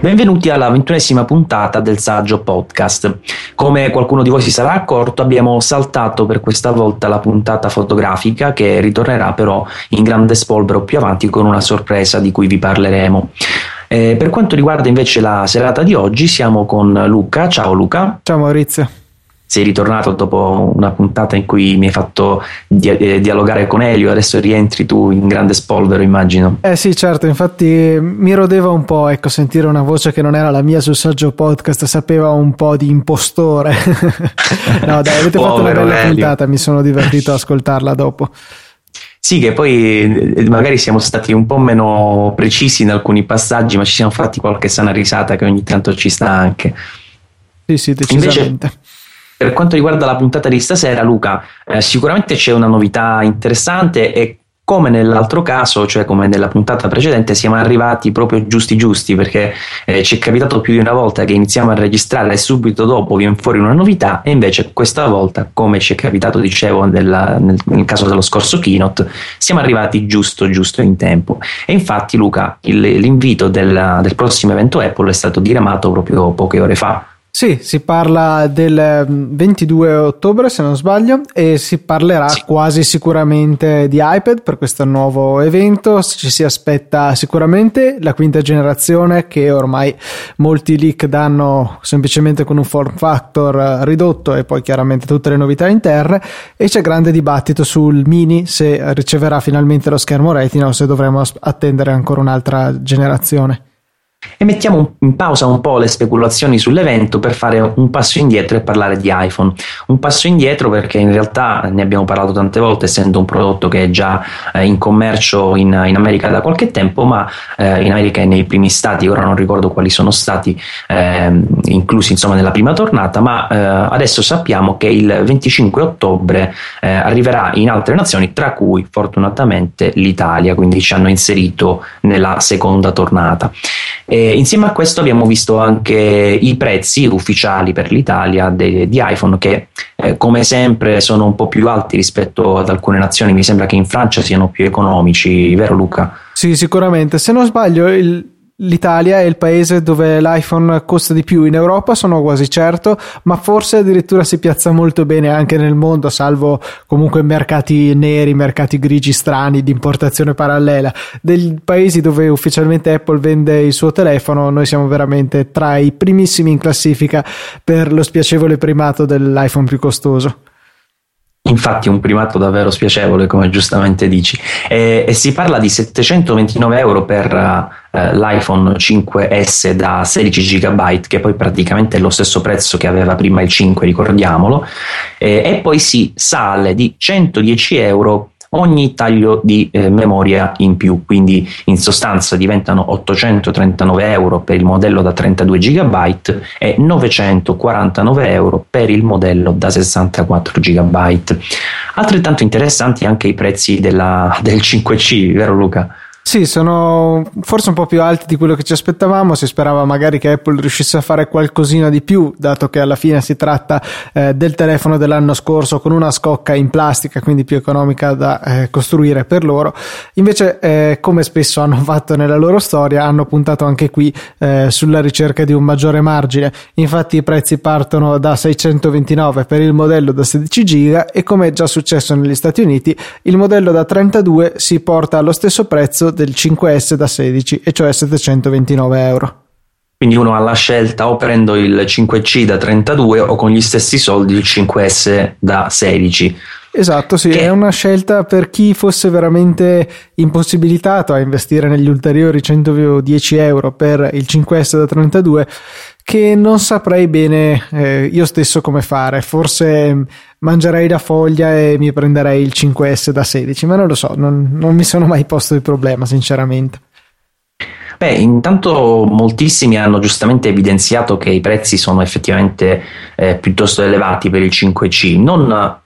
Benvenuti alla ventunesima puntata del Saggio Podcast. Come qualcuno di voi si sarà accorto, abbiamo saltato per questa volta la puntata fotografica che ritornerà però in grande spolvero più avanti con una sorpresa di cui vi parleremo. Eh, per quanto riguarda invece la serata di oggi, siamo con Luca. Ciao Luca. Ciao Maurizio sei ritornato dopo una puntata in cui mi hai fatto dia- eh, dialogare con Elio, adesso rientri tu in grande spolvero, immagino. Eh sì, certo, infatti mi rodeva un po', ecco, sentire una voce che non era la mia sul saggio podcast, sapeva un po' di impostore. no, dai, avete fatto una bella Elio. puntata, mi sono divertito ad ascoltarla dopo. Sì, che poi eh, magari siamo stati un po' meno precisi in alcuni passaggi, ma ci siamo fatti qualche sana risata che ogni tanto ci sta anche. Sì, sì, decisamente. Invece, per quanto riguarda la puntata di stasera, Luca, eh, sicuramente c'è una novità interessante e come nell'altro caso, cioè come nella puntata precedente, siamo arrivati proprio giusti giusti perché eh, ci è capitato più di una volta che iniziamo a registrare e subito dopo viene fuori una novità e invece questa volta, come ci è capitato, dicevo, nella, nel, nel, caso dello scorso keynote, siamo arrivati giusto giusto in tempo. E infatti Luca, il, l'invito del, del prossimo evento Apple è stato diramato proprio poche ore fa. Sì, si parla del 22 mm, ottobre se non sbaglio e si parlerà sì. quasi sicuramente di iPad per questo nuovo evento, ci si aspetta sicuramente la quinta generazione che ormai molti leak danno semplicemente con un form factor ridotto e poi chiaramente tutte le novità interne e c'è grande dibattito sul mini se riceverà finalmente lo schermo retina o se dovremo attendere ancora un'altra generazione. E mettiamo in pausa un po' le speculazioni sull'evento per fare un passo indietro e parlare di iPhone. Un passo indietro perché in realtà ne abbiamo parlato tante volte, essendo un prodotto che è già eh, in commercio in, in, America da qualche tempo, ma eh, in America è nei primi stati, ora non ricordo quali sono stati eh, inclusi insomma nella prima tornata, ma eh, adesso sappiamo che il 25 ottobre eh, arriverà in altre nazioni, tra cui fortunatamente l'Italia, quindi ci hanno inserito nella seconda tornata. E insieme a questo abbiamo visto anche i prezzi ufficiali per l'Italia de, di iPhone che eh, come sempre sono un po' più alti rispetto ad alcune nazioni, mi sembra che in Francia siano più economici, vero Luca? Sì, sicuramente. Se non sbaglio il L'Italia è il paese dove l'iPhone costa di più in Europa, sono quasi certo, ma forse addirittura si piazza molto bene anche nel mondo, salvo comunque mercati neri, mercati grigi strani di importazione parallela. Dei paesi dove ufficialmente Apple vende il suo telefono, noi siamo veramente tra i primissimi in classifica per lo spiacevole primato dell'iPhone più costoso. Infatti un primato davvero spiacevole, come giustamente dici. E, e si parla di 729 euro per uh, l'iPhone 5S da 16 GB, che poi praticamente è lo stesso prezzo che aveva prima il 5, ricordiamolo, e, e poi si sale di 110 euro ogni taglio di eh, memoria in più, quindi in sostanza diventano 839 euro per il modello da 32 GB e 949 euro per il modello da 64 GB. Altrettanto interessanti anche i prezzi della, del 5C, vero Luca? Sì, sono forse un po' più alti di quello che ci aspettavamo. Si sperava magari che Apple riuscisse a fare qualcosina di più, dato che alla fine si tratta eh, del telefono dell'anno scorso con una scocca in plastica, quindi più economica da eh, costruire per loro. Invece, eh, come spesso hanno fatto nella loro storia, hanno puntato anche qui eh, sulla ricerca di un maggiore margine. Infatti, i prezzi partono da 629 per il modello da 16 giga e, come è già successo negli Stati Uniti, il modello da 32 si porta allo stesso prezzo del 5S da 16, e cioè 729 euro. Quindi uno ha la scelta o prendo il 5C da 32 o con gli stessi soldi il 5S da 16. Esatto, sì, che... è una scelta per chi fosse veramente impossibilitato a investire negli ulteriori 110 euro per il 5S da 32 che non saprei bene eh, io stesso come fare. Forse mangerei la foglia e mi prenderei il 5S da 16, ma non lo so, non, non mi sono mai posto il problema, sinceramente. Beh, intanto moltissimi hanno giustamente evidenziato che i prezzi sono effettivamente eh, piuttosto elevati per il 5C, non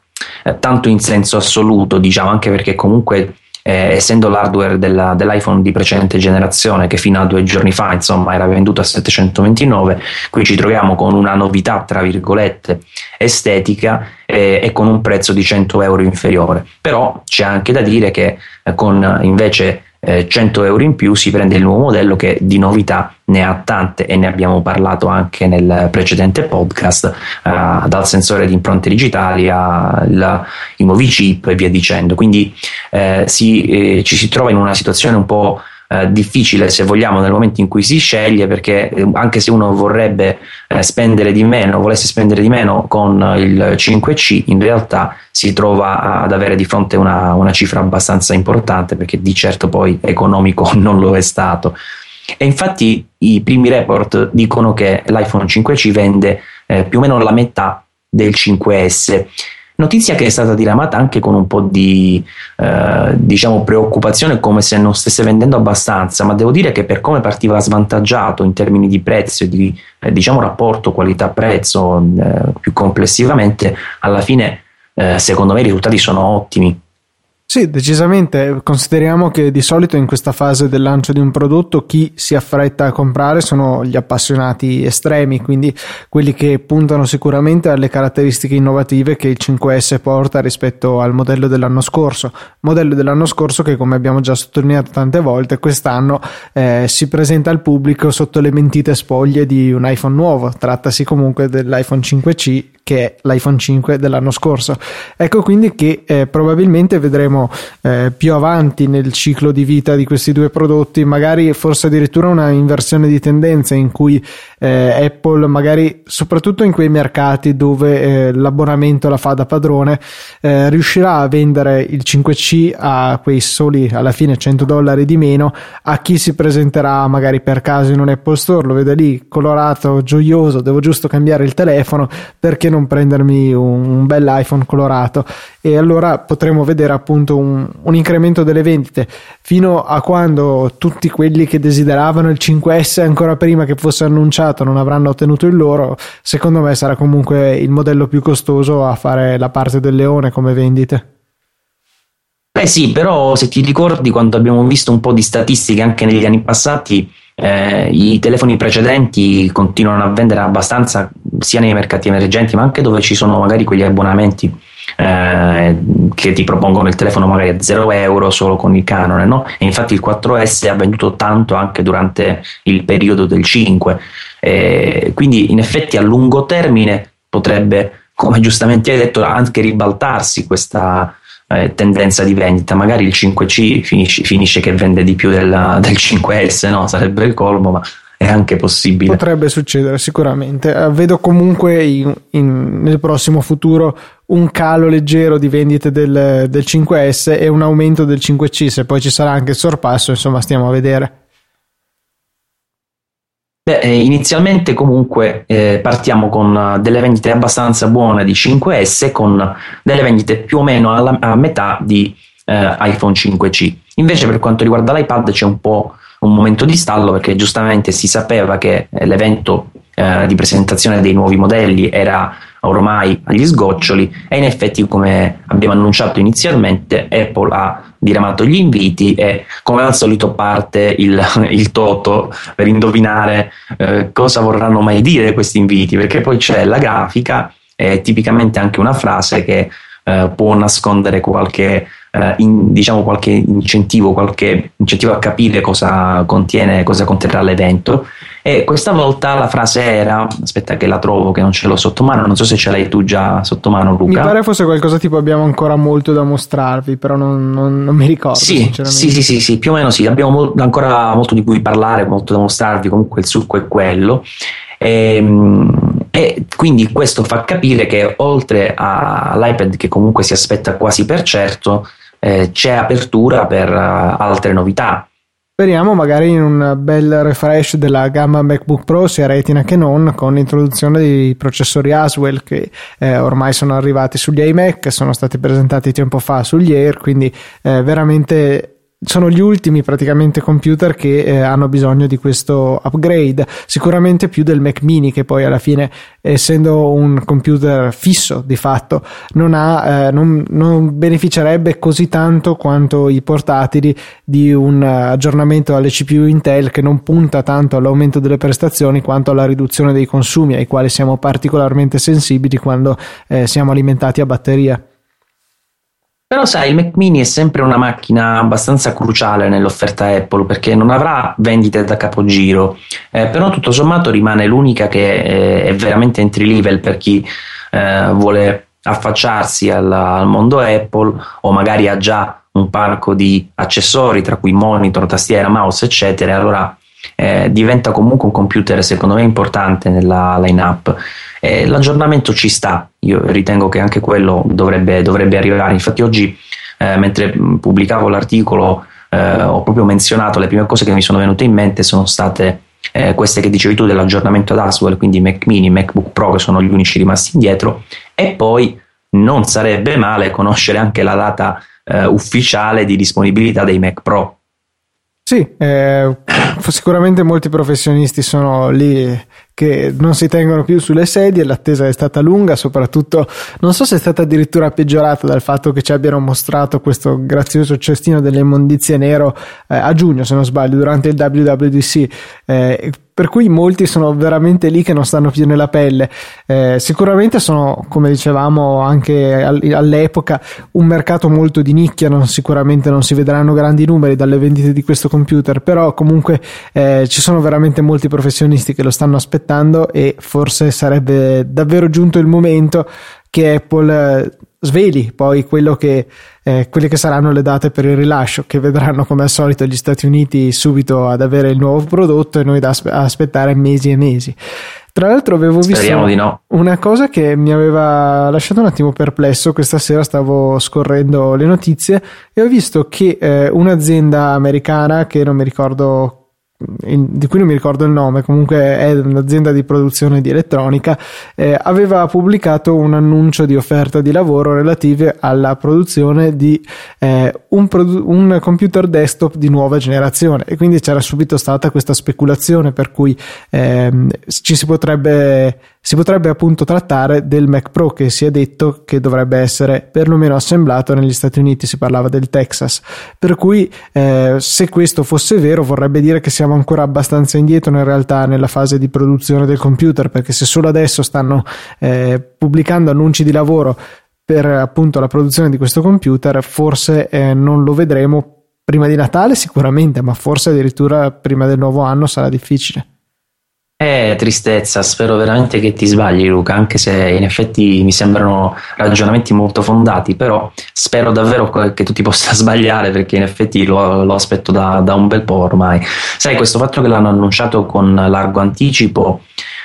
eh, tanto in senso assoluto, diciamo, anche perché comunque eh, essendo l'hardware della, dell'iPhone di precedente generazione che fino a due giorni fa insomma era venduto a 729 qui ci troviamo con una novità tra virgolette estetica eh, e con un prezzo di 100 euro inferiore. Però c'è anche da dire che eh, con invece eh, 100 euro in più si prende il nuovo modello che di novità ne ha tante e ne abbiamo parlato anche nel precedente podcast, eh, dal sensore di impronte digitali ai nuovi chip e via dicendo. Quindi eh, si, eh, ci si trova in una situazione un po' Eh, difficile se vogliamo nel momento in cui si sceglie perché eh, anche se uno vorrebbe eh, spendere di meno, volesse spendere di meno con il 5C, in realtà si trova ad avere di fronte una, una cifra abbastanza importante perché di certo poi economico non lo è stato. E infatti i primi report dicono che l'iPhone 5C vende eh, più o meno la metà del 5S Notizia che è stata diramata anche con un po' di eh, diciamo preoccupazione, come se non stesse vendendo abbastanza, ma devo dire che per come partiva svantaggiato in termini di prezzo e di eh, diciamo rapporto qualità-prezzo eh, più complessivamente, alla fine eh, secondo me i risultati sono ottimi. Sì, decisamente. Consideriamo che di solito in questa fase del lancio di un prodotto chi si affretta a comprare sono gli appassionati estremi, quindi quelli che puntano sicuramente alle caratteristiche innovative che il 5S porta rispetto al modello dell'anno scorso. Modello dell'anno scorso che, come abbiamo già sottolineato tante volte, quest'anno eh, si presenta al pubblico sotto le mentite spoglie di un iPhone nuovo. Trattasi comunque dell'iPhone 5C che è l'iPhone 5 dell'anno scorso. Ecco quindi che eh, probabilmente vedremo eh, più avanti nel ciclo di vita di questi due prodotti, magari forse addirittura una inversione di tendenza in cui eh, Apple, magari soprattutto in quei mercati dove eh, l'abbonamento la fa da padrone, eh, riuscirà a vendere il 5C a quei soli alla fine 100 dollari di meno a chi si presenterà magari per caso in un Apple Store, lo vede lì colorato, gioioso, devo giusto cambiare il telefono perché non prendermi un, un bel iPhone colorato. E allora potremo vedere appunto un, un, incremento delle vendite. Fino a quando tutti quelli che desideravano il 5S ancora prima che fosse annunciato non avranno ottenuto il loro secondo me sarà comunque il modello più costoso a fare la parte del leone come vendite eh sì, però se ti ricordi quando abbiamo visto un po' di statistiche anche negli anni passati, eh, I telefoni precedenti continuano a vendere abbastanza sia nei mercati emergenti, ma anche dove ci sono magari quegli abbonamenti eh, che ti propongono il telefono magari a 0 euro solo con il canone. No? E infatti il 4S ha venduto tanto anche durante il periodo del 5. Eh, quindi in effetti a lungo termine potrebbe, come giustamente hai detto, anche ribaltarsi questa eh, tendenza di vendita, magari il 5C finisce, finisce che vende di più della, del 5S, no? sarebbe il colmo, ma è anche possibile. Potrebbe succedere sicuramente. Eh, vedo comunque in, in, nel prossimo futuro un calo leggero di vendite del, del 5S e un aumento del 5C, se poi ci sarà anche il sorpasso, insomma stiamo a vedere. Beh, eh, inizialmente comunque eh, partiamo con eh, delle vendite abbastanza buone di 5S con delle vendite più o meno alla, a metà di eh, iPhone 5C. Invece per quanto riguarda l'iPad c'è un po' un momento di stallo perché giustamente si sapeva che eh, l'evento eh, di presentazione dei nuovi modelli era ormai agli sgoccioli e in effetti come abbiamo annunciato inizialmente Apple ha diramato gli inviti e come al solito parte il, il toto per indovinare eh, cosa vorranno mai dire questi inviti perché poi c'è la grafica e tipicamente anche una frase che eh, può nascondere qualche eh, in, diciamo qualche incentivo, qualche incentivo a capire cosa contiene, cosa conterrà l'evento. E questa volta la frase era: aspetta, che la trovo, che non ce l'ho sotto mano. Non so se ce l'hai tu già sotto mano, Luca. Mi pare fosse qualcosa tipo: abbiamo ancora molto da mostrarvi, però non, non, non mi ricordo. Sì, sì, sì, sì, sì, più o meno sì. Abbiamo mo- ancora molto di cui parlare, molto da mostrarvi. Comunque il succo è quello. E, ehm, e quindi questo fa capire che oltre all'iPad che comunque si aspetta quasi per certo, eh, c'è apertura per uh, altre novità. Speriamo magari in un bel refresh della gamma MacBook Pro sia Retina che non con l'introduzione dei processori Aswell che eh, ormai sono arrivati sugli iMac, sono stati presentati tempo fa sugli Air, quindi eh, veramente sono gli ultimi praticamente computer che eh, hanno bisogno di questo upgrade, sicuramente più del Mac mini che poi alla fine essendo un computer fisso di fatto non, ha, eh, non, non beneficerebbe così tanto quanto i portatili di un aggiornamento alle CPU Intel che non punta tanto all'aumento delle prestazioni quanto alla riduzione dei consumi ai quali siamo particolarmente sensibili quando eh, siamo alimentati a batteria. Però sai, il Mac mini è sempre una macchina abbastanza cruciale nell'offerta Apple perché non avrà vendite da capogiro, eh, però tutto sommato rimane l'unica che eh, è veramente entry level per chi eh, vuole affacciarsi al, al mondo Apple o magari ha già un parco di accessori tra cui monitor, tastiera, mouse, eccetera, allora eh, diventa comunque un computer secondo me importante nella line-up. Eh, l'aggiornamento ci sta, io ritengo che anche quello dovrebbe, dovrebbe arrivare. Infatti, oggi eh, mentre pubblicavo l'articolo, eh, ho proprio menzionato le prime cose che mi sono venute in mente sono state eh, queste che dicevi tu dell'aggiornamento ad Aswell, quindi Mac mini, MacBook Pro che sono gli unici rimasti indietro, e poi non sarebbe male conoscere anche la data eh, ufficiale di disponibilità dei Mac Pro. Sì, eh, sicuramente molti professionisti sono lì che non si tengono più sulle sedie, l'attesa è stata lunga, soprattutto non so se è stata addirittura peggiorata dal fatto che ci abbiano mostrato questo grazioso cestino delle immondizie nero eh, a giugno, se non sbaglio, durante il WWDC. Eh, per cui molti sono veramente lì che non stanno più nella pelle. Eh, sicuramente sono, come dicevamo anche all'epoca, un mercato molto di nicchia, non, sicuramente non si vedranno grandi numeri dalle vendite di questo computer, però comunque eh, ci sono veramente molti professionisti che lo stanno aspettando e forse sarebbe davvero giunto il momento che Apple eh, sveli poi quello che, eh, quelle che saranno le date per il rilascio, che vedranno come al solito gli Stati Uniti subito ad avere il nuovo prodotto e noi da aspettare mesi e mesi. Tra l'altro avevo Speriamo visto no. una cosa che mi aveva lasciato un attimo perplesso, questa sera stavo scorrendo le notizie e ho visto che eh, un'azienda americana, che non mi ricordo di cui non mi ricordo il nome, comunque è un'azienda di produzione di elettronica, eh, aveva pubblicato un annuncio di offerta di lavoro relative alla produzione di eh, un, produ- un, computer desktop di nuova generazione. E quindi c'era subito stata questa speculazione per cui ehm, ci si potrebbe si potrebbe appunto trattare del Mac Pro che si è detto che dovrebbe essere perlomeno assemblato negli Stati Uniti, si parlava del Texas, per cui eh, se questo fosse vero vorrebbe dire che siamo ancora abbastanza indietro in realtà nella fase di produzione del computer, perché se solo adesso stanno eh, pubblicando annunci di lavoro per appunto la produzione di questo computer, forse eh, non lo vedremo prima di Natale sicuramente, ma forse addirittura prima del nuovo anno sarà difficile. Eh, tristezza, spero veramente che ti sbagli Luca, anche se in effetti mi sembrano ragionamenti molto fondati, però spero davvero che tu ti possa sbagliare perché in effetti lo, lo aspetto da, da, un bel po' ormai. Sai, questo fatto che l'hanno annunciato con largo anticipo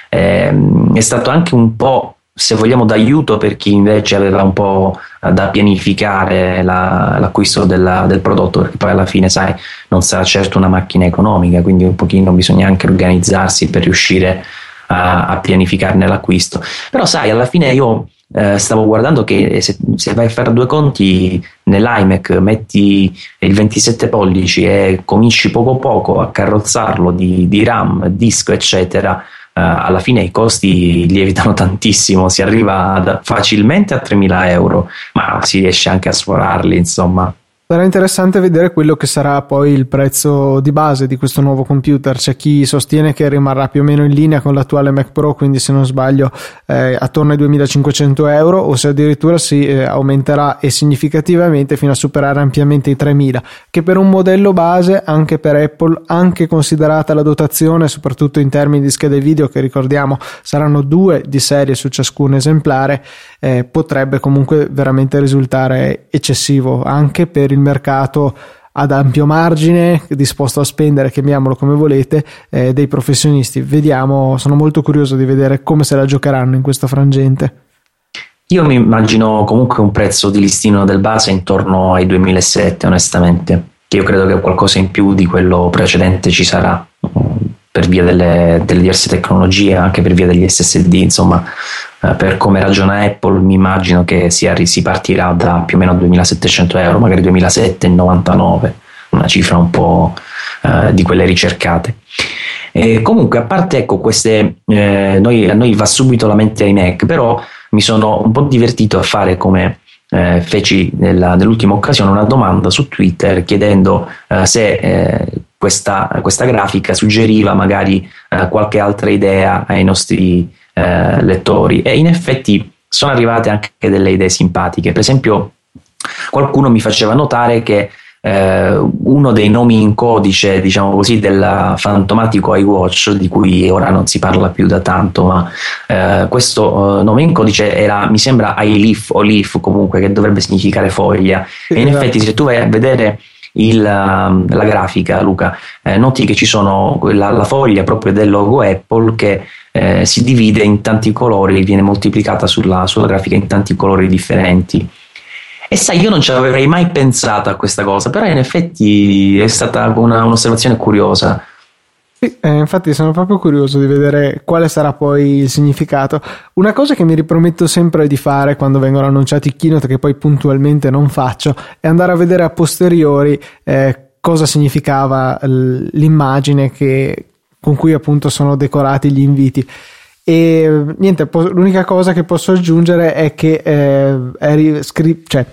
eh, è stato anche un po' se vogliamo d'aiuto per chi invece aveva un po' da pianificare la, l'acquisto della, del prodotto perché poi alla fine sai non sarà certo una macchina economica quindi un pochino bisogna anche organizzarsi per riuscire a, a pianificarne l'acquisto. Però sai alla fine io eh, stavo guardando che se, se, vai a fare due conti nell'iMac metti il 27 pollici e cominci poco poco a carrozzarlo di, di RAM, disco eccetera alla fine i costi lievitano tantissimo, si arriva facilmente a 3.000 euro, ma si riesce anche a sforarli, insomma. Sarà interessante vedere quello che sarà poi il prezzo di base di questo nuovo computer. C'è chi sostiene che rimarrà più o meno in linea con l'attuale Mac Pro, quindi se non sbaglio eh, attorno ai 2500 euro, o se addirittura si eh, aumenterà e significativamente fino a superare ampiamente i 3000, che per un modello base, anche per Apple, anche considerata la dotazione, soprattutto in termini di schede video, che ricordiamo saranno due di serie su ciascun esemplare, eh, potrebbe comunque veramente risultare eccessivo anche per il mercato ad ampio margine, disposto a spendere, chiamiamolo come volete, eh, dei professionisti. Vediamo, sono molto curioso di vedere come se la giocheranno in questo frangente. Io mi immagino comunque un prezzo di listino del base intorno ai 2007, onestamente, che io credo che qualcosa in più di quello precedente ci sarà per via delle, delle diverse tecnologie, anche per via degli SSD, insomma, per come ragiona Apple, mi immagino che si, si partirà da più o meno 2700 euro, magari 2799, una cifra un po' eh, di quelle ricercate. E comunque, a parte ecco, queste, eh, noi, a noi va subito la mente ai Mac, però mi sono un po' divertito a fare come eh, feci nella, nell'ultima occasione una domanda su Twitter chiedendo eh, se eh, questa, questa, grafica suggeriva magari eh, qualche altra idea ai nostri eh, lettori e in effetti sono arrivate anche delle idee simpatiche. Per esempio, qualcuno mi faceva notare che eh, uno dei nomi in codice, diciamo così, del fantomatico iWatch, di cui ora non si parla più da tanto, ma eh, questo uh, nome in codice era, mi sembra, iLeaf o Leaf comunque, che dovrebbe significare foglia. Sì, e in esatto. effetti, se tu vai a vedere il, la grafica, Luca, eh, noti che ci sono la, la, foglia proprio del logo Apple che eh, si divide in tanti colori, viene moltiplicata sulla, sulla grafica in tanti colori differenti. E sai, io non ci avrei mai pensato a questa cosa, però in effetti è stata una, un'osservazione curiosa. Sì, eh, infatti sono proprio curioso di vedere quale sarà poi il significato. Una cosa che mi riprometto sempre di fare quando vengono annunciati i keynote, che poi puntualmente non faccio, è andare a vedere a posteriori eh, cosa significava l'immagine che, con cui appunto sono decorati gli inviti. E niente, l'unica cosa che posso aggiungere è che eh, è scri- cioè,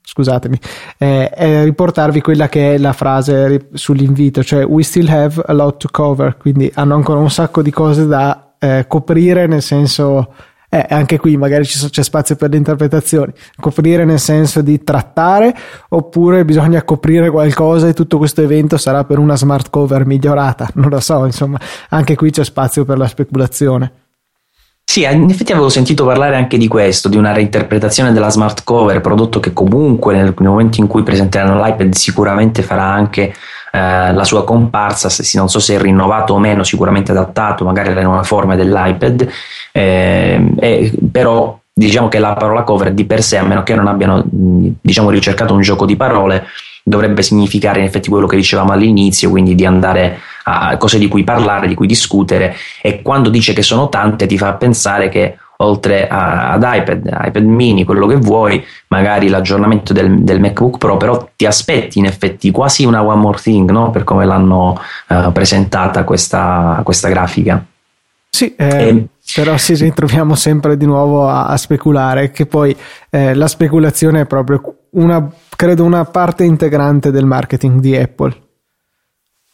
scusatemi, eh, è riportarvi quella che è la frase sull'invito, cioè we still have a lot to cover, quindi hanno ancora un sacco di cose da eh, coprire, nel senso, eh, anche qui magari c'è spazio per le interpretazioni, coprire nel senso di trattare oppure bisogna coprire qualcosa e tutto questo evento sarà per una smart cover migliorata, non lo so, insomma, anche qui c'è spazio per la speculazione. Sì, in effetti avevo sentito parlare anche di questo, di una reinterpretazione della smart cover, prodotto che comunque nel momento in cui presenteranno l'iPad sicuramente farà anche eh, la sua comparsa, se, non so se è rinnovato o meno, sicuramente adattato magari alle nuove forme dell'iPad, eh, eh, però diciamo che la parola cover di per sé, a meno che non abbiano diciamo, ricercato un gioco di parole, dovrebbe significare in effetti quello che dicevamo all'inizio, quindi di andare a cose di cui parlare, di cui discutere e quando dice che sono tante ti fa pensare che oltre a, ad iPad, iPad mini, quello che vuoi, magari l'aggiornamento del, del, MacBook Pro, però ti aspetti in effetti quasi una one more thing no? per come l'hanno uh, presentata questa, questa grafica. Sì, eh, e, però ci ritroviamo sempre di nuovo a, a speculare, che poi eh, la speculazione è proprio una, credo, una parte integrante del marketing di Apple.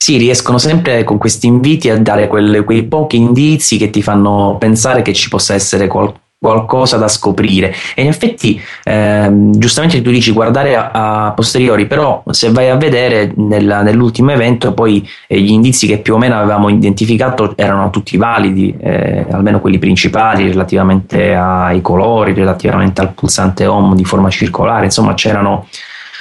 Sì, riescono sempre con questi inviti a dare quelle, quei pochi indizi che ti fanno pensare che ci possa essere qual- qualcosa da scoprire. E in effetti, ehm, giustamente tu dici guardare a, a, posteriori, però se vai a vedere nella, nell'ultimo evento, poi eh, gli indizi che più o meno avevamo identificato erano tutti validi, eh, almeno quelli principali, relativamente ai colori, relativamente al pulsante home di forma circolare, insomma c'erano,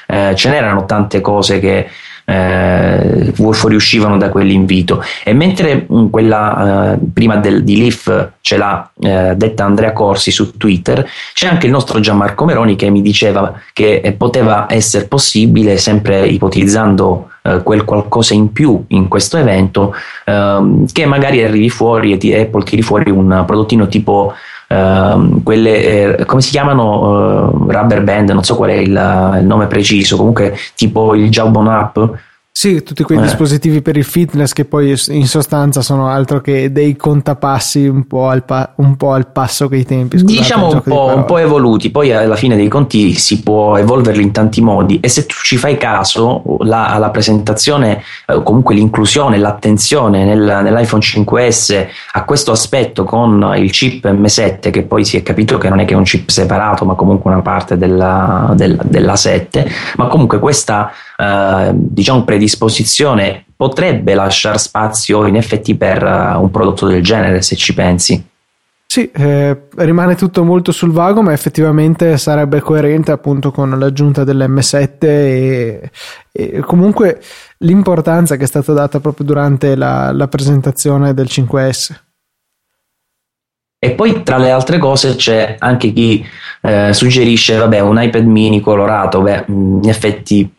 eh, ce n'erano tante cose che eh, fuoriuscivano da quell'invito. E mentre mm, quella eh, prima del, di Leaf ce l'ha eh, detta Andrea Corsi su Twitter, c'è anche il nostro Gianmarco Meroni che mi diceva che eh, poteva essere possibile, sempre ipotizzando eh, quel qualcosa in più in questo evento, ehm, che magari arrivi fuori e ti, Apple tiri fuori un prodottino tipo Uh, quelle eh, come si chiamano uh, rubber band non so qual è il, il, nome preciso comunque tipo il Jawbone Up sì, tutti quei eh. dispositivi per il fitness che poi in sostanza sono altro che dei contapassi un po' al, pa- un po al passo che i tempi. Scusate, diciamo un po', un po', evoluti, poi alla fine dei conti si può evolverli in tanti modi e se tu ci fai caso, la, la presentazione, eh, comunque l'inclusione, l'attenzione nel, nell'iPhone 5S a questo aspetto con il chip M7 che poi si è capito che non è che è un chip separato ma comunque una parte della, della, della 7, ma comunque questa eh, diciamo predisposizione potrebbe lasciare spazio in effetti per uh, un prodotto del genere se ci pensi. Sì, eh, rimane tutto molto sul vago, ma effettivamente sarebbe coerente appunto con l'aggiunta dell'M7 e, e comunque l'importanza che è stata data proprio durante la, la presentazione del 5S. E poi tra le altre cose c'è anche chi eh, suggerisce, vabbè, un iPad mini colorato, beh, in effetti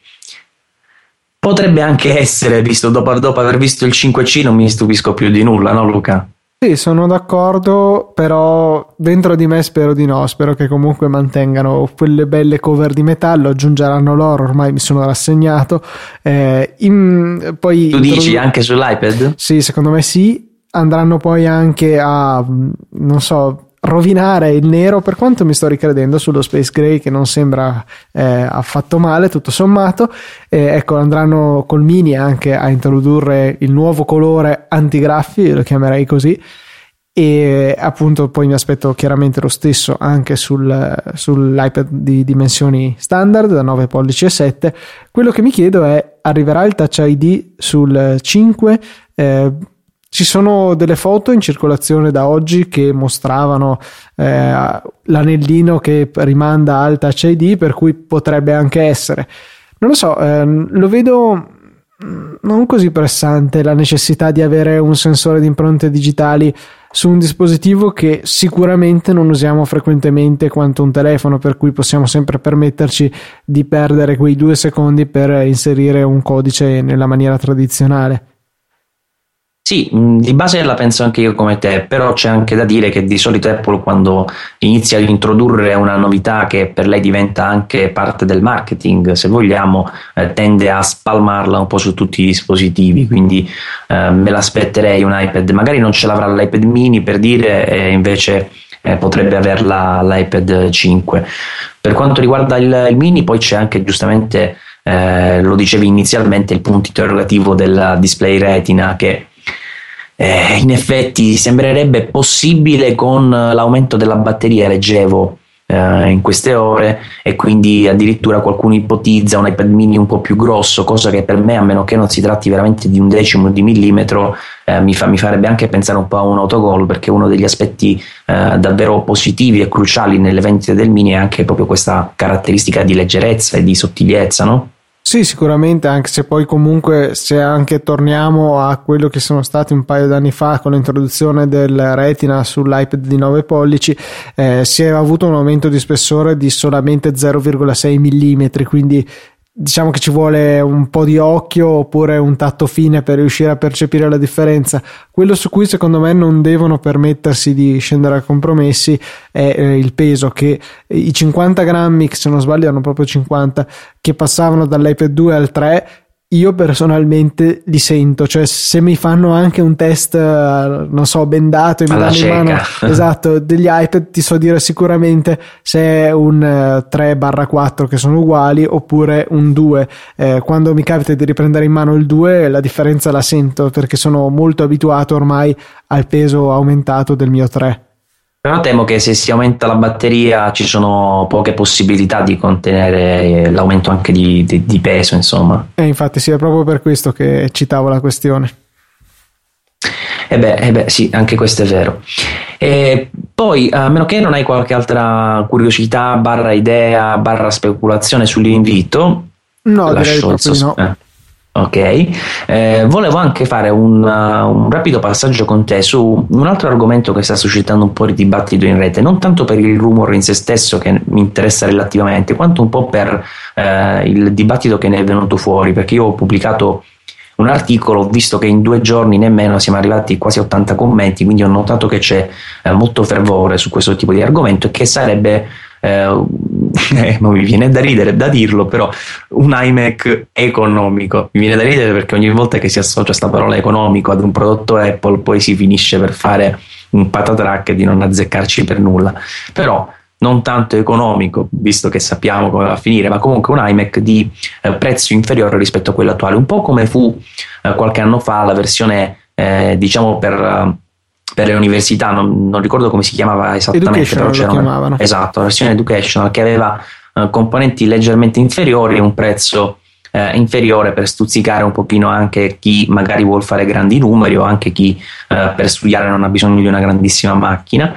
Potrebbe anche essere, visto dopo, dopo aver visto il 5C, non mi stupisco più di nulla, no Luca? Sì, sono d'accordo, però dentro di me spero di no, spero che comunque mantengano quelle belle cover di metallo, aggiungeranno loro, ormai mi sono rassegnato. Eh, in, poi tu dici anche sull'iPad? Sì, secondo me sì, andranno poi anche a, non so, rovinare il nero per quanto mi sto ricredendo sullo Space Gray che non sembra eh, affatto male tutto sommato. Eh, ecco andranno col mini anche a introdurre il nuovo colore antigraffi lo chiamerei così. E appunto poi mi aspetto chiaramente lo stesso anche sul, sull'iPad di dimensioni standard da 9 pollici e 7 quello che mi chiedo è arriverà il touch ID sul 5 eh, ci sono delle foto in circolazione da oggi che mostravano eh, l'anellino che rimanda al touch ID per cui potrebbe anche essere non lo so eh, lo vedo non così pressante la necessità di avere un sensore di impronte digitali su un dispositivo che sicuramente non usiamo frequentemente quanto un telefono, per cui possiamo sempre permetterci di perdere quei due secondi per inserire un codice nella maniera tradizionale. Sì, di base la penso anche io come te, però c'è anche da dire che di solito Apple quando inizia ad introdurre una novità che per lei diventa anche parte del marketing, se vogliamo, eh, tende a spalmarla un po' su tutti i dispositivi, quindi eh, me l'aspetterei un iPad, magari non ce l'avrà l'iPad mini per dire, e invece eh, potrebbe averla l'iPad 5. Per quanto riguarda il, il mini, poi c'è anche giustamente, eh, lo dicevi inizialmente, il punto interrogativo del display retina che eh, in effetti sembrerebbe possibile con l'aumento della batteria, leggevo eh, in queste ore, e quindi addirittura qualcuno ipotizza un iPad mini un po' più grosso, cosa che per me, a meno che non si tratti veramente di un decimo di millimetro, eh, mi, fa, mi, farebbe anche pensare un po' a un autogol, perché uno degli aspetti eh, davvero positivi e cruciali nelle vendite del mini è anche proprio questa caratteristica di leggerezza e di sottigliezza, no? Sì, sicuramente, anche se poi comunque se anche torniamo a quello che sono stati un paio d'anni fa con l'introduzione del retina sull'iPad di 9 pollici, eh, si è avuto un aumento di spessore di solamente 0,6 mm, quindi diciamo che ci vuole un po' di occhio oppure un tatto fine per riuscire a percepire la differenza. Quello su cui secondo me non devono permettersi di scendere a compromessi è eh, il peso che i 50 grammi, se non sbaglio erano proprio 50, che passavano dall'iPad 2 al 3 io personalmente li sento, cioè se mi fanno anche un test, eh, non so, bendato e mi danno in mano esatto, degli iPad, ti so dire sicuramente se è un 3-4 eh, che sono uguali oppure un 2. Eh, quando mi capita di riprendere in mano il 2, la differenza la sento perché sono molto abituato ormai al peso aumentato del mio 3. Però temo che se si aumenta la batteria ci sono poche possibilità di contenere l'aumento anche di, di, di peso, insomma. E infatti sì, è proprio per questo che citavo la questione. E eh beh, eh beh, sì, anche questo è vero. E poi, a meno che non hai qualche altra curiosità, barra idea, barra speculazione sull'invito, no, direi proprio no. Eh. Ok, eh, volevo anche fare un, uh, un, rapido passaggio con te su un altro argomento che sta suscitando un po' di dibattito in rete, non tanto per il rumor in se stesso che mi interessa relativamente, quanto un po' per eh, il dibattito che ne è venuto fuori, perché io ho pubblicato un articolo, ho visto che in due giorni nemmeno siamo arrivati quasi a 80 commenti, quindi ho notato che c'è eh, molto fervore su questo tipo di argomento e che sarebbe eh, eh, mi viene da ridere da dirlo, però un iMac economico. Mi viene da ridere perché ogni volta che si associa questa parola economico ad un prodotto Apple, poi si finisce per fare un patatrack di non azzeccarci per nulla. Però non tanto economico, visto che sappiamo come va a finire, ma comunque un iMac di eh, prezzo inferiore rispetto a quello attuale, un po' come fu eh, qualche anno fa la versione, eh, diciamo, per per le università, non, non, ricordo come si chiamava esattamente, però c'era una, esatto, la versione educational che aveva uh, componenti leggermente inferiori e un prezzo uh, inferiore per stuzzicare un pochino anche chi magari vuole fare grandi numeri o anche chi uh, per studiare non ha bisogno di una grandissima macchina.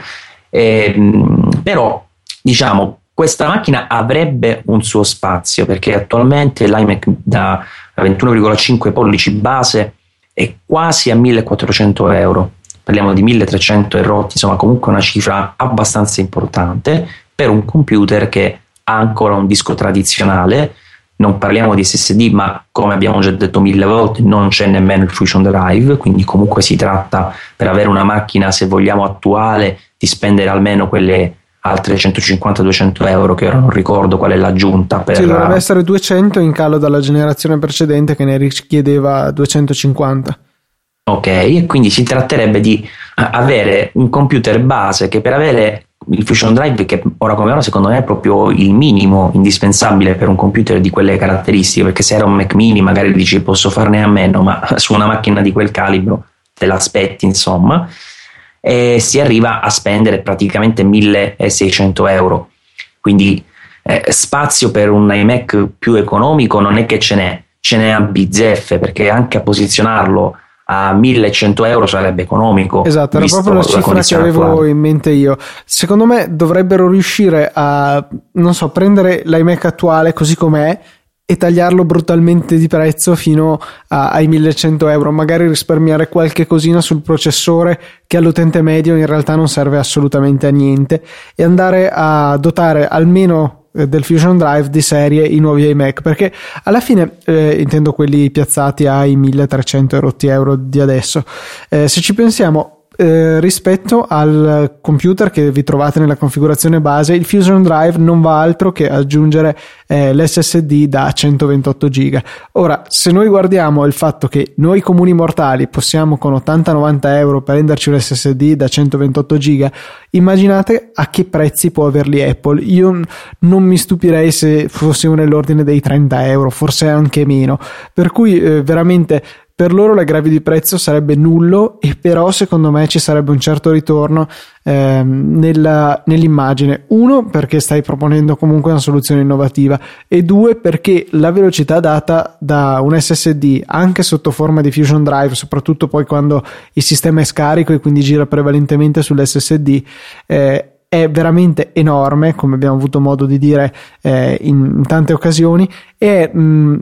E, ehm, però, diciamo, questa macchina avrebbe un suo spazio perché attualmente l'iMac da 21,5 pollici base è quasi a 1400 euro parliamo di 1300 erotti, insomma comunque una cifra abbastanza importante per un computer che ha ancora un disco tradizionale, non parliamo di SSD, ma come abbiamo già detto mille volte non c'è nemmeno il Fusion Drive, quindi comunque si tratta per avere una macchina, se vogliamo, attuale, di spendere almeno quelle altre 150-200 euro che ora non ricordo qual è l'aggiunta per... Sì, dovrebbe essere 200 in calo dalla generazione precedente che ne richiedeva 250. Ok, e quindi si tratterebbe di avere un computer base che per avere il Fusion Drive, che ora come ora secondo me è proprio il minimo indispensabile per un computer di quelle caratteristiche, perché se era un Mac mini magari dici posso farne a meno, ma su una macchina di quel calibro te l'aspetti insomma. e si arriva a spendere praticamente 1600 euro. Quindi eh, spazio per un iMac più economico non è che ce n'è, ce n'è a bizzeffe perché anche a posizionarlo a 1100 euro sarebbe economico. Esatto, era proprio la cifra che avevo attuale. in mente io. Secondo me dovrebbero riuscire a, non so, prendere l'iMac attuale così com'è e tagliarlo brutalmente di prezzo fino a, ai 1100 euro, magari risparmiare qualche cosina sul processore che all'utente medio in realtà non serve assolutamente a niente e andare a dotare almeno del Fusion Drive di serie i nuovi iMac perché alla fine eh, intendo quelli piazzati ai 1300 euro di adesso. Eh, se ci pensiamo eh, rispetto al computer che vi trovate nella configurazione base, il Fusion Drive non va altro che aggiungere eh, l'SSD da 128 GB. Ora, se noi guardiamo il fatto che noi comuni mortali possiamo con 80-90 euro prenderci un SSD da 128 GB, immaginate a che prezzi può averli Apple. Io non mi stupirei se fossimo nell'ordine dei 30 euro, forse anche meno. Per cui eh, veramente per loro l'aggravio di prezzo sarebbe nullo e però secondo me ci sarebbe un certo ritorno ehm, nella, nell'immagine. Uno perché stai proponendo comunque una soluzione innovativa e due perché la velocità data da un SSD anche sotto forma di Fusion Drive soprattutto poi quando il sistema è scarico e quindi gira prevalentemente sull'SSD eh, è veramente enorme, come abbiamo avuto modo di dire eh, in tante occasioni, e mh,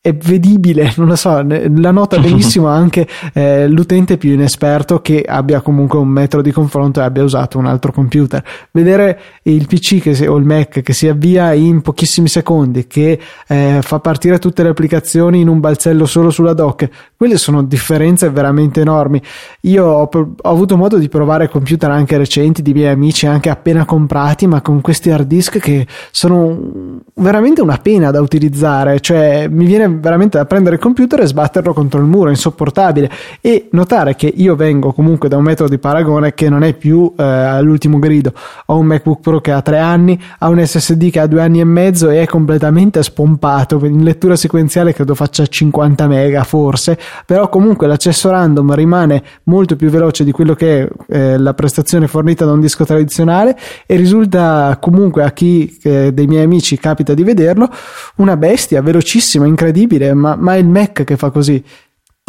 è vedibile, non lo so, la nota benissimo anche eh, l'utente più inesperto che abbia comunque un metro di confronto e abbia usato un altro computer. Vedere il PC si, o il Mac che si avvia in pochissimi secondi, che eh, fa partire tutte le applicazioni in un balzello solo sulla dock, quelle sono differenze veramente enormi. Io ho, ho avuto modo di provare computer anche recenti di miei amici, anche appena comprati, ma con questi hard disk che sono veramente una pena da utilizzare, cioè mi viene veramente da prendere il computer e sbatterlo contro il muro, insopportabile. E notare che io vengo comunque da un metodo di paragone che non è più eh, all'ultimo grido. Ho un MacBook Pro che ha tre anni, ha un SSD che ha due anni e mezzo e è completamente spompato. In lettura sequenziale credo faccia 50 mega forse, però comunque l'accesso random rimane molto più veloce di quello che è eh, la prestazione fornita da un disco tradizionale e risulta comunque a chi eh, dei miei amici capita di vederlo una bestia velocissima, incredibile incredibile, ma, ma è il Mac che fa così.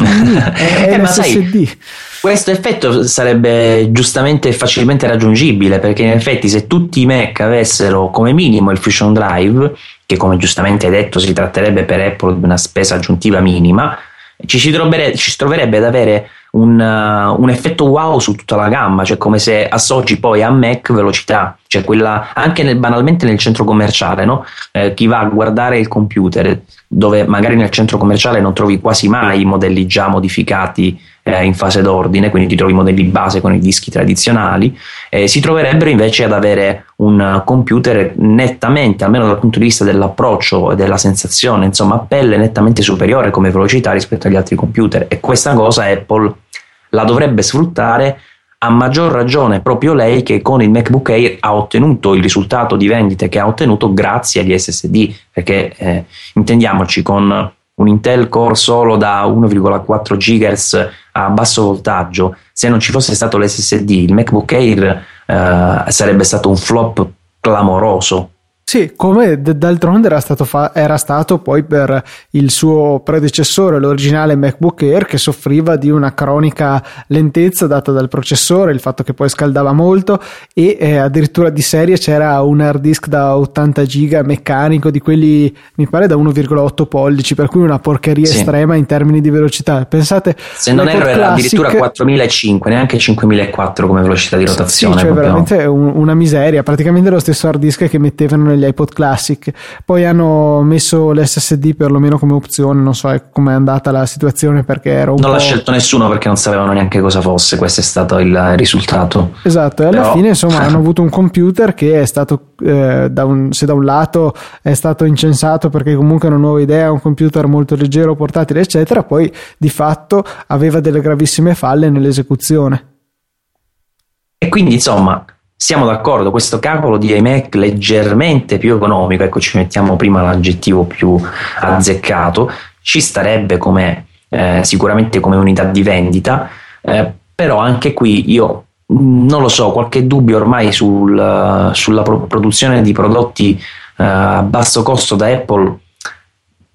è, è eh, SSD. questo effetto sarebbe giustamente facilmente raggiungibile perché in effetti se tutti i Mac avessero come minimo il Fusion Drive, che come giustamente hai detto si tratterebbe per Apple di una spesa aggiuntiva minima, ci si troverebbe, ci si troverebbe ad avere un, uh, un, effetto wow su tutta la gamma, cioè come se associ poi a Mac velocità, cioè quella anche nel, banalmente nel centro commerciale, no? eh, chi va a guardare il computer, dove magari nel centro commerciale non trovi quasi mai i modelli già modificati eh, in fase d'ordine, quindi ti trovi i modelli base con i dischi tradizionali, eh, si troverebbero invece ad avere un computer nettamente, almeno dal punto di vista dell'approccio e della sensazione, insomma, a pelle nettamente superiore come velocità rispetto agli altri computer. E questa cosa Apple la dovrebbe sfruttare a maggior ragione proprio lei che con il MacBook Air ha ottenuto il risultato di vendite che ha ottenuto grazie agli SSD, perché eh, intendiamoci con un Intel Core solo da 1,4 GHz a basso voltaggio, se non ci fosse stato l'SSD, il MacBook Air eh, sarebbe stato un flop clamoroso sì, come d'altronde era stato, fa- era stato poi per il suo predecessore, l'originale MacBook Air, che soffriva di una cronica lentezza data dal processore, il fatto che poi scaldava molto e eh, addirittura di serie c'era un hard disk da 80 giga meccanico, di quelli mi pare da 1,8 pollici, per cui una porcheria sì. estrema in termini di velocità. Pensate, se non erro era addirittura 4005, neanche 5004 come velocità di rotazione. Sì, cioè veramente un, una miseria, praticamente lo stesso hard disk che mettevano negli iPod Classic. Poi hanno messo l'SSD perlomeno come opzione, non so com'è andata la situazione perché era un Non po'... l'ha scelto nessuno perché non sapevano neanche cosa fosse, questo è stato il risultato. Esatto, e alla Però... fine insomma hanno avuto un computer che è stato, eh, da un, se da un lato è stato incensato perché comunque è una nuova idea, un computer molto leggero, portatile, eccetera, poi di fatto aveva delle gravissime falle nell'esecuzione. E quindi insomma siamo d'accordo, questo cavolo di iMac leggermente più economico, ecco ci mettiamo prima l'aggettivo più azzeccato, ci starebbe come, eh, sicuramente come unità di vendita, eh, però anche qui io mm, non lo so, qualche dubbio ormai sul, sulla produzione di prodotti uh, a basso costo da Apple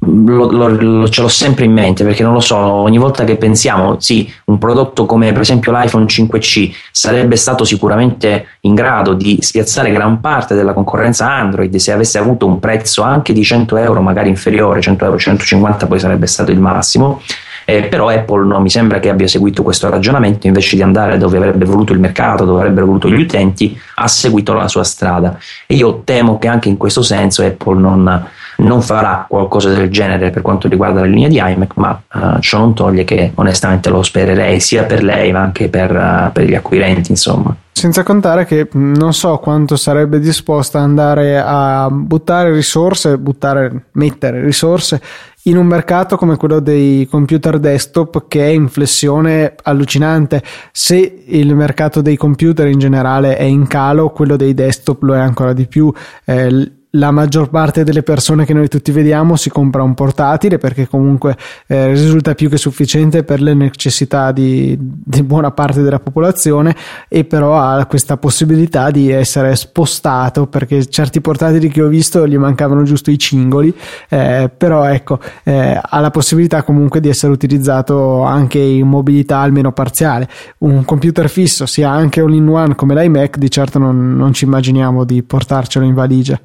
lo, lo, ce l'ho sempre in mente perché non lo so, ogni volta che pensiamo, sì, un prodotto come per esempio l'iPhone 5C sarebbe stato sicuramente in grado di spiazzare gran parte della concorrenza Android se avesse avuto un prezzo anche di 100 euro, magari inferiore, 100 euro, 150 poi sarebbe stato il massimo. Eh, però Apple non mi sembra che abbia seguito questo ragionamento invece di andare dove avrebbe voluto il mercato, dove avrebbero voluto gli utenti, ha seguito la sua strada e io temo che anche in questo senso Apple non, non farà qualcosa del genere per quanto riguarda la linea di iMac, ma uh, ciò non toglie che onestamente lo spererei sia per lei ma anche per, uh, per gli acquirenti, insomma. Senza contare che non so quanto sarebbe disposta ad andare a buttare risorse, buttare, mettere risorse in un mercato come quello dei computer desktop che è in flessione allucinante. Se il mercato dei computer in generale è in calo, quello dei desktop lo è ancora di più. Eh, la maggior parte delle persone che noi tutti vediamo si compra un portatile perché comunque eh, risulta più che sufficiente per le necessità di, di, buona parte della popolazione e però ha questa possibilità di essere spostato perché certi portatili che ho visto gli mancavano giusto i cingoli eh, però ecco eh, ha la possibilità comunque di essere utilizzato anche in mobilità almeno parziale. Un computer fisso sia anche all in one come l'iMac di certo non, non ci immaginiamo di portarcelo in valigia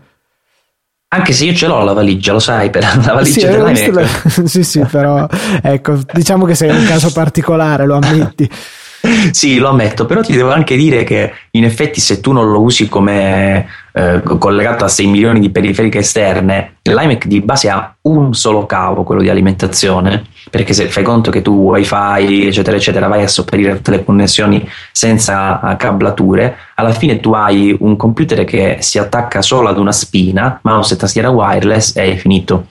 anche se io ce l'ho la valigia, lo sai, per la valigia sì, dell'America. La... sì, sì, però ecco, diciamo che sei un caso particolare, lo ammetti. sì, lo ammetto, però ti devo anche dire che in effetti se tu non lo usi come eh, collegato a 6 milioni di periferiche esterne, l'iMac di base ha un solo cavo, quello di alimentazione, perché se fai conto che tu wifi eccetera eccetera vai a sopperire tutte le connessioni senza cablature, alla fine tu hai un computer che si attacca solo ad una spina, mouse e tastiera wireless e è finito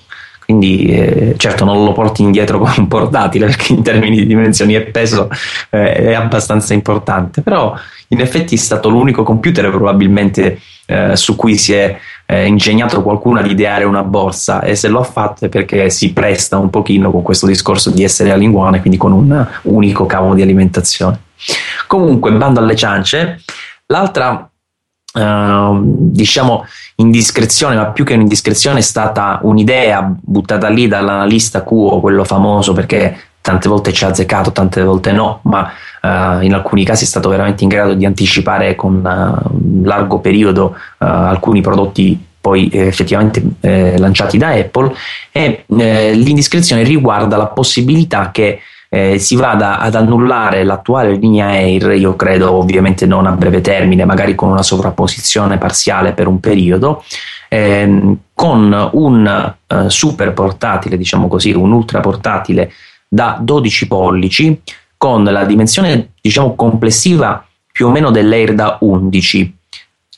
quindi eh, certo non lo porti indietro con un portatile perché in termini di dimensioni e peso eh, è abbastanza importante, però in effetti è stato l'unico computer probabilmente eh, su cui si è eh, ingegnato qualcuno ad ideare una borsa e se lo ha fatto è perché si presta un pochino con questo discorso di essere a linguane, quindi con un unico cavo di alimentazione. Comunque, bando alle ciance, l'altra Uh, diciamo indiscrezione, ma più che un'indiscrezione è stata un'idea buttata lì dall'analista Cuo, quello famoso perché tante volte ci ha azzeccato, tante volte no, ma uh, in alcuni casi è stato veramente in grado di anticipare con uh, un largo periodo alcuni prodotti poi eh, effettivamente eh, lanciati da Apple e eh, l'indiscrezione riguarda la possibilità che eh, si vada ad annullare l'attuale linea Air, io credo ovviamente non a breve termine, magari con una sovrapposizione parziale per un periodo, ehm, con un eh, super portatile, diciamo così, un ultra portatile da 12 pollici con la dimensione diciamo complessiva più o meno dell'Air da 11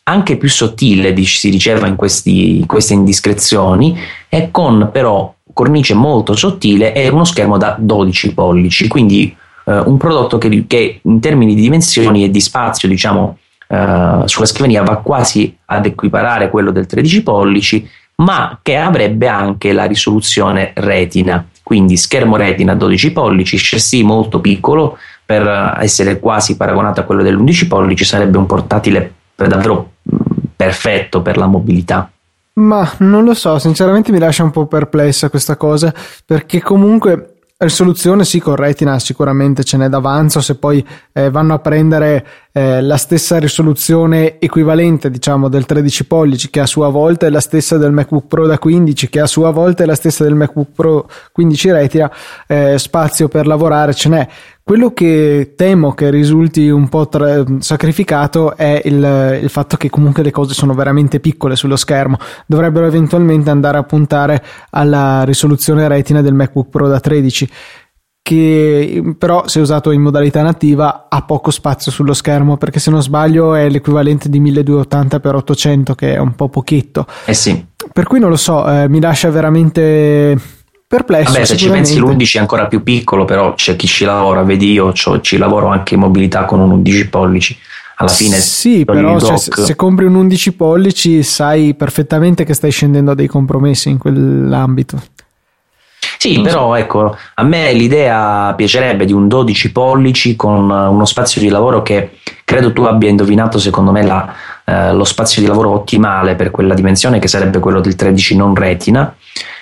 anche più sottile si diceva in, questi, in queste indiscrezioni e con però cornice molto sottile e uno schermo da 12 pollici, quindi eh, un prodotto che, che, in termini di dimensioni e di spazio, diciamo, eh, sulla scrivania va quasi ad equiparare quello del 13 pollici, ma che avrebbe anche la risoluzione retina, quindi schermo retina 12 pollici, chassis molto piccolo per essere quasi paragonato a quello dell'11 pollici, sarebbe un portatile davvero mm, perfetto per la mobilità. Ma non lo so, sinceramente mi lascia un po' perplessa questa cosa, perché comunque risoluzione sì con Retina sicuramente ce n'è d'avanzo, se poi eh, vanno a prendere eh, la stessa risoluzione equivalente diciamo del 13 pollici che a sua volta è la stessa del MacBook Pro da 15 che a sua volta è la stessa del MacBook Pro 15 Retina, eh, spazio per lavorare ce n'è. Quello che temo che risulti un po' tra- sacrificato è il, il, fatto che comunque le cose sono veramente piccole sullo schermo. Dovrebbero eventualmente andare a puntare alla risoluzione retina del MacBook Pro da 13 che però se usato in modalità nativa ha poco spazio sullo schermo perché se non sbaglio è l'equivalente di 1280x800 che è un po' pochetto. Eh sì. Per cui non lo so, eh, mi lascia veramente perplesso. Vabbè, se ci pensi l'11 è ancora più piccolo, però c'è chi ci lavora, vedi io ci lavoro anche in mobilità con un 11 pollici. Alla fine sì, però cioè, se compri un 11 pollici sai perfettamente che stai scendendo a dei compromessi in quell'ambito. Sì, però ecco, a me l'idea piacerebbe di un 12 pollici con uno spazio di lavoro che credo tu abbia indovinato, secondo me, la, eh, lo spazio di lavoro ottimale per quella dimensione, che sarebbe quello del 13 non retina.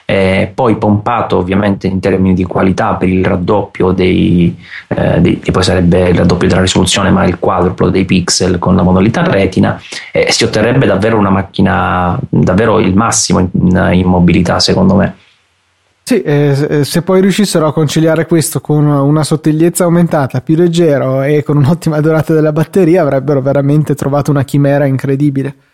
Eh, poi pompato ovviamente in termini di qualità per il raddoppio dei, eh, dei, poi sarebbe il raddoppio della risoluzione ma il quadruplo dei pixel con la modalità retina eh, si otterrebbe davvero una macchina davvero il massimo in, in mobilità secondo me sì, eh, se poi riuscissero a conciliare questo con una sottigliezza aumentata, più leggero e con un'ottima durata della batteria, avrebbero veramente trovato una chimera incredibile.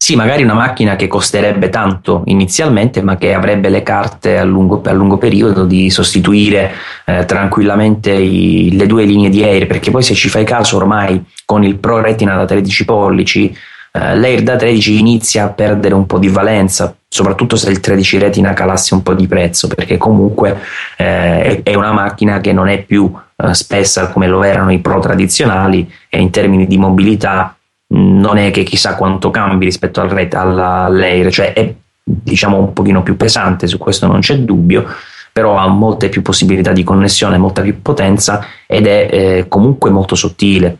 Sì, magari una macchina che costerebbe tanto inizialmente, ma che avrebbe le carte a lungo, a lungo periodo di sostituire eh, tranquillamente i, le due linee di Air, perché poi se ci fai caso ormai con il Pro Retina da 13 pollici eh, l'Air da 13 inizia a perdere un po' di valenza, soprattutto se il 13 Retina calasse un po' di prezzo, perché comunque eh, è una macchina che non è più eh, spessa come lo erano i Pro tradizionali e in termini di mobilità non è che chissà quanto cambi rispetto al ret, all'Air, cioè è diciamo un pochino più pesante, su questo non c'è dubbio, però ha molte più possibilità di connessione, molta più potenza ed è eh, comunque molto sottile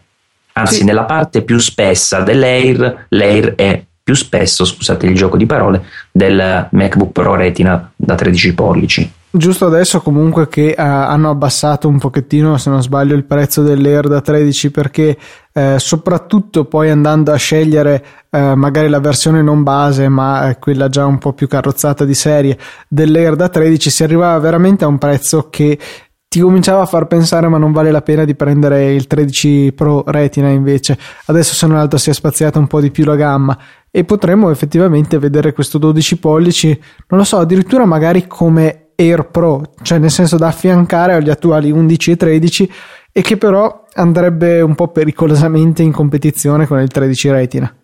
Anzi, sì. nella parte più spessa dell'Air, l'Air è più spesso, scusate il gioco di parole, del MacBook Pro Retina da 13 pollici. Giusto adesso comunque che uh, hanno abbassato un pochettino, se non sbaglio, il prezzo dell'Air da 13 perché uh, soprattutto poi andando a scegliere uh, magari la versione non base ma quella già un po' più carrozzata di serie dell'Air da 13 si arrivava veramente a un prezzo che ti cominciava a far pensare ma non vale la pena di prendere il 13 Pro Retina invece. Adesso se non altro si è spaziata un po' di più la gamma. E potremmo effettivamente vedere questo 12 pollici non lo so addirittura magari come Air Pro cioè nel senso da affiancare agli attuali 11 e 13 e che però andrebbe un po' pericolosamente in competizione con il 13 Retina.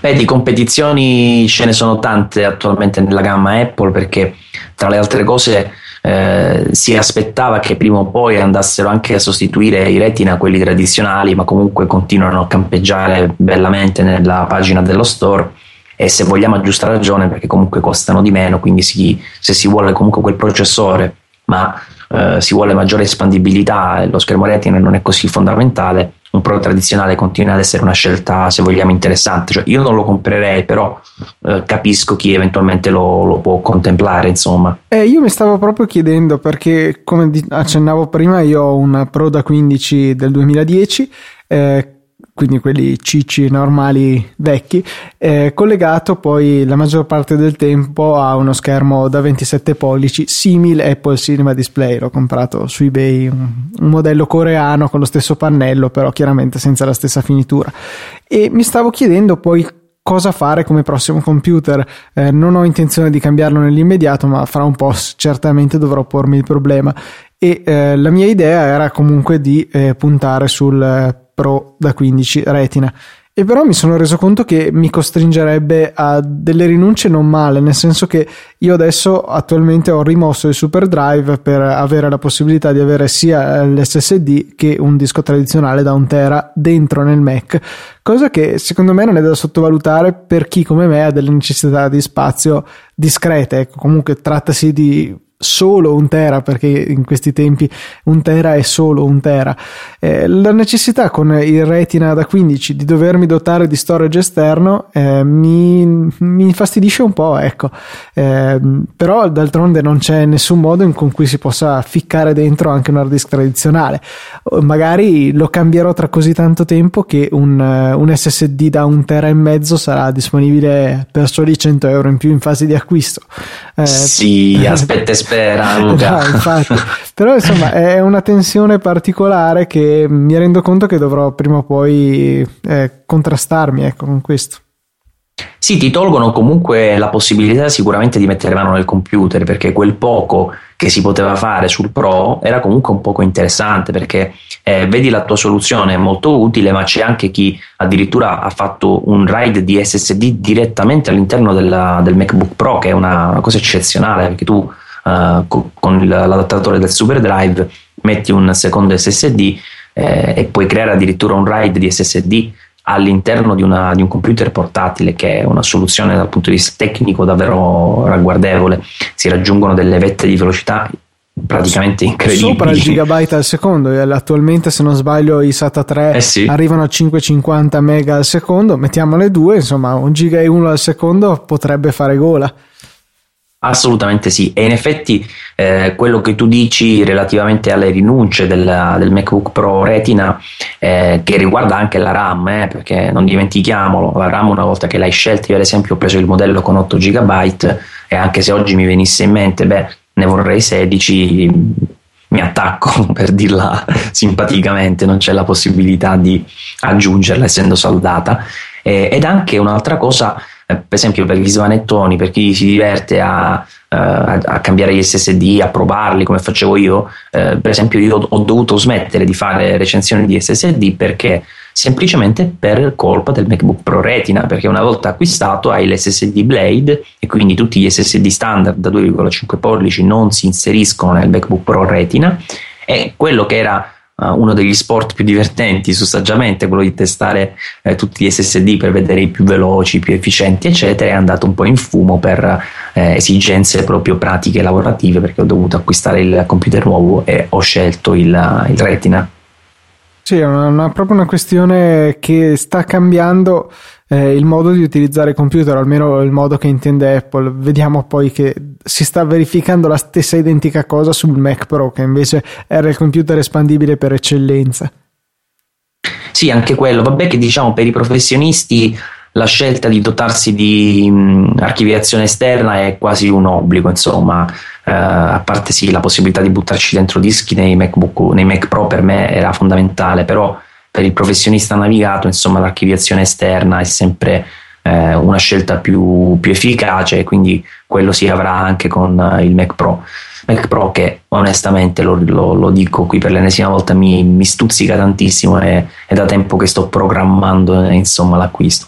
Beh, di competizioni ce ne sono tante attualmente nella gamma Apple perché tra le altre cose eh, si aspettava che prima o poi andassero anche a sostituire i retina quelli tradizionali, ma comunque continuano a campeggiare bellamente nella pagina dello store e se vogliamo a giusta ragione perché comunque costano di meno, quindi si, se si vuole comunque quel processore ma eh, si vuole maggiore espandibilità e lo schermo retina non è così fondamentale, un Pro tradizionale continua ad essere una scelta, se vogliamo, interessante. Cioè, io non lo comprerei, però eh, capisco chi eventualmente lo, lo, può contemplare, insomma. Eh, io mi stavo proprio chiedendo, perché come accennavo prima, io ho un Pro da 15 del 2010. Eh, quindi quelli cicci normali vecchi, eh, collegato poi la maggior parte del tempo a uno schermo da 27 pollici simile Apple Cinema Display. L'ho comprato su eBay, un, un modello coreano con lo stesso pannello, però chiaramente senza la stessa finitura. E mi stavo chiedendo poi cosa fare come prossimo computer. Eh, non ho intenzione di cambiarlo nell'immediato, ma fra un po' certamente dovrò pormi il problema. E eh, la mia idea era comunque di eh, puntare sul Pro da 15 Retina. E però mi sono reso conto che mi costringerebbe a delle rinunce non male, nel senso che io adesso attualmente ho rimosso il Super Drive per avere la possibilità di avere sia l'SSD che un disco tradizionale da un tera dentro nel Mac, cosa che secondo me non è da sottovalutare per chi come me ha delle necessità di spazio discrete. Ecco, comunque trattasi di solo un tera perché in questi tempi un tera è solo un tera. Eh, la necessità con il retina da 15 di dovermi dotare di storage esterno eh, mi, mi infastidisce un po' ecco. Eh, però d'altronde non c'è nessun modo in cui si possa ficcare dentro anche un hard disk tradizionale. Magari lo cambierò tra così tanto tempo che un, un SSD da un tera e mezzo sarà disponibile per soli 100 euro in più in fase di acquisto. Eh, sì aspetta spera Luca. No, infatti. Però insomma è una tensione particolare che mi rendo conto che dovrò prima o poi eh, contrastarmi ecco, con questo. Sì, ti tolgono comunque la possibilità sicuramente di mettere mano nel computer perché quel poco che si poteva fare sul Pro era comunque un poco interessante perché eh, vedi la tua soluzione è molto utile ma c'è anche chi addirittura ha fatto un RAID di SSD direttamente all'interno della, del MacBook Pro che è una, una cosa eccezionale perché tu uh, co- con l'adattatore del Super Drive metti un secondo SSD eh, e puoi creare addirittura un RAID di SSD all'interno di, una, di, un computer portatile che è una soluzione dal punto di vista tecnico davvero ragguardevole. Si raggiungono delle vette di velocità praticamente incredibili. sopra il gigabyte al secondo attualmente se non sbaglio i SATA 3 eh sì. arrivano a 550 mega al secondo. Mettiamole due insomma un giga e uno al secondo potrebbe fare gola Assolutamente sì, e in effetti eh, quello che tu dici relativamente alle rinunce del, del MacBook Pro Retina, eh, che riguarda anche la RAM, eh, perché non dimentichiamolo, la RAM una volta che l'hai scelta, io ad esempio ho preso il modello con 8 GB e anche se oggi mi venisse in mente, beh, ne vorrei 16, mi attacco per dirla simpaticamente, non c'è la possibilità di aggiungerla essendo saldata. ed anche un'altra cosa eh, per esempio per gli svanettoni, per chi si diverte a, uh, a, cambiare gli SSD, a provarli come facevo io, uh, per esempio io ho dovuto smettere di fare recensioni di SSD perché semplicemente per colpa del MacBook Pro Retina, perché una volta acquistato hai l'SSD Blade e quindi tutti gli SSD standard da 2,5 pollici non si inseriscono nel MacBook Pro Retina e quello che era uh, uno degli sport più divertenti su Saggiamente, quello di testare eh, tutti gli SSD per vedere i più veloci, i più efficienti, eccetera, è andato un po' in fumo per eh, esigenze proprio pratiche lavorative perché ho dovuto acquistare il computer nuovo e ho scelto il, il Retina. Sì, è una, una, proprio una questione che sta cambiando eh, il modo di utilizzare il computer, almeno il modo che intende Apple. Vediamo poi che si sta verificando la stessa identica cosa sul Mac Pro, che invece era il computer espandibile per eccellenza. Sì, anche quello. Vabbè che diciamo per i professionisti la scelta di dotarsi di mh, archiviazione esterna è quasi un obbligo, insomma, eh, a parte sì la possibilità di buttarci dentro dischi nei MacBook, nei Mac Pro per me era fondamentale, però per il professionista navigato, insomma, l'archiviazione esterna è sempre eh, una scelta più, più, efficace, quindi quello si avrà anche con uh, il Mac Pro. Mac Pro che onestamente lo, lo, lo dico qui per l'ennesima volta mi, mi stuzzica tantissimo e è da tempo che sto programmando eh, insomma l'acquisto.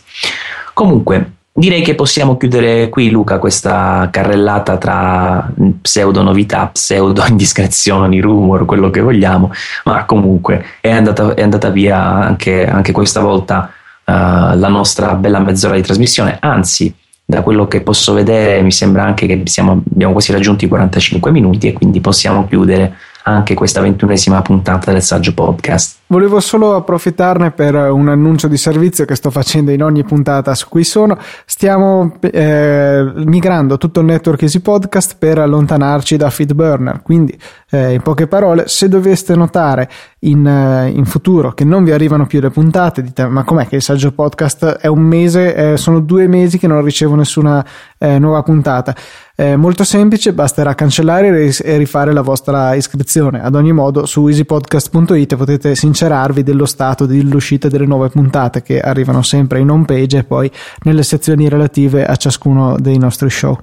Comunque, Direi che possiamo chiudere qui, Luca, questa carrellata tra pseudo novità, pseudo indiscrezioni, rumor, quello che vogliamo, ma comunque è andata, è andata via anche, anche, questa volta uh, la nostra bella mezz'ora di trasmissione, anzi da quello che posso vedere mi sembra anche che siamo, abbiamo quasi raggiunto i 45 minuti e quindi possiamo chiudere anche questa ventunesima puntata del Saggio Podcast. Volevo solo approfittarne per un annuncio di servizio che sto facendo in ogni puntata su cui sono. Stiamo eh, migrando tutto il network Easy Podcast per allontanarci da Feedburner. Quindi, eh, in poche parole, se doveste notare in, eh, in, futuro che non vi arrivano più le puntate, dite ma com'è che il Saggio Podcast è un mese, eh, sono due mesi che non ricevo nessuna eh, nuova puntata. È molto semplice, basterà cancellare e rifare la vostra iscrizione. Ad ogni modo, su easypodcast.it potete sincerarvi dello stato dell'uscita delle nuove puntate che arrivano sempre in home page e poi nelle sezioni relative a ciascuno dei nostri show.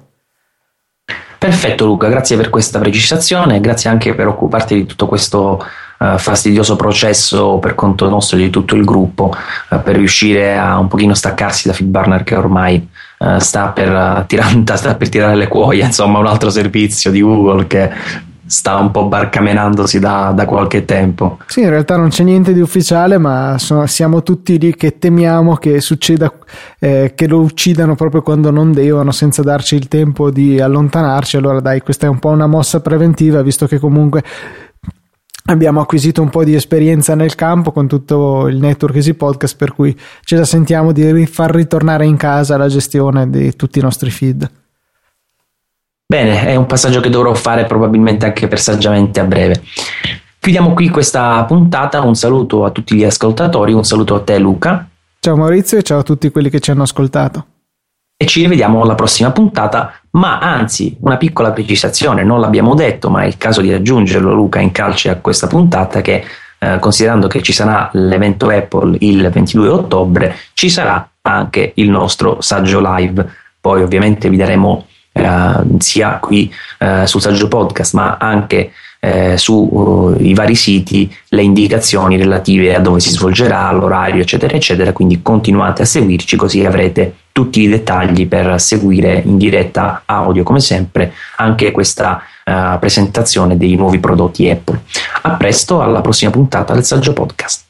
Perfetto Luca, grazie per questa precisazione, grazie anche per occuparti di tutto questo uh, fastidioso processo per conto nostro e di tutto il gruppo uh, per riuscire a un pochino staccarsi da Feedburner che ormai uh, sta, per, tiranta, sta per tirare le cuoia, insomma un altro servizio di Google che sta un po' barcamenandosi da, da, qualche tempo. Sì, in realtà non c'è niente di ufficiale, ma sono, siamo tutti lì che temiamo che succeda, eh, che lo uccidano proprio quando non devono, senza darci il tempo di allontanarci. Allora, dai, questa è un po' una mossa preventiva, visto che comunque abbiamo acquisito un po' di esperienza nel campo con tutto il network Easy Podcast, per cui ce la sentiamo di far ritornare in casa la gestione di tutti i nostri feed. Bene, è un passaggio che dovrò fare probabilmente anche per saggiamente a breve. Chiudiamo qui questa puntata, un saluto a tutti gli ascoltatori, un saluto a te Luca. Ciao Maurizio e ciao a tutti quelli che ci hanno ascoltato e ci rivediamo alla prossima puntata, ma anzi una piccola precisazione, non l'abbiamo detto, ma è il caso di aggiungerlo Luca in calce a questa puntata che eh, considerando che ci sarà l'evento Apple il 22 ottobre, ci sarà anche il nostro saggio live. Poi ovviamente vi daremo eh, sia qui eh, sul saggio podcast, ma anche eh, sui uh, vari siti le indicazioni relative a dove si svolgerà, l'orario, eccetera, eccetera. Quindi continuate a seguirci così avrete tutti i dettagli per seguire in diretta audio, come sempre, anche questa uh, presentazione dei nuovi prodotti Apple. A presto, alla prossima puntata del Saggio Podcast.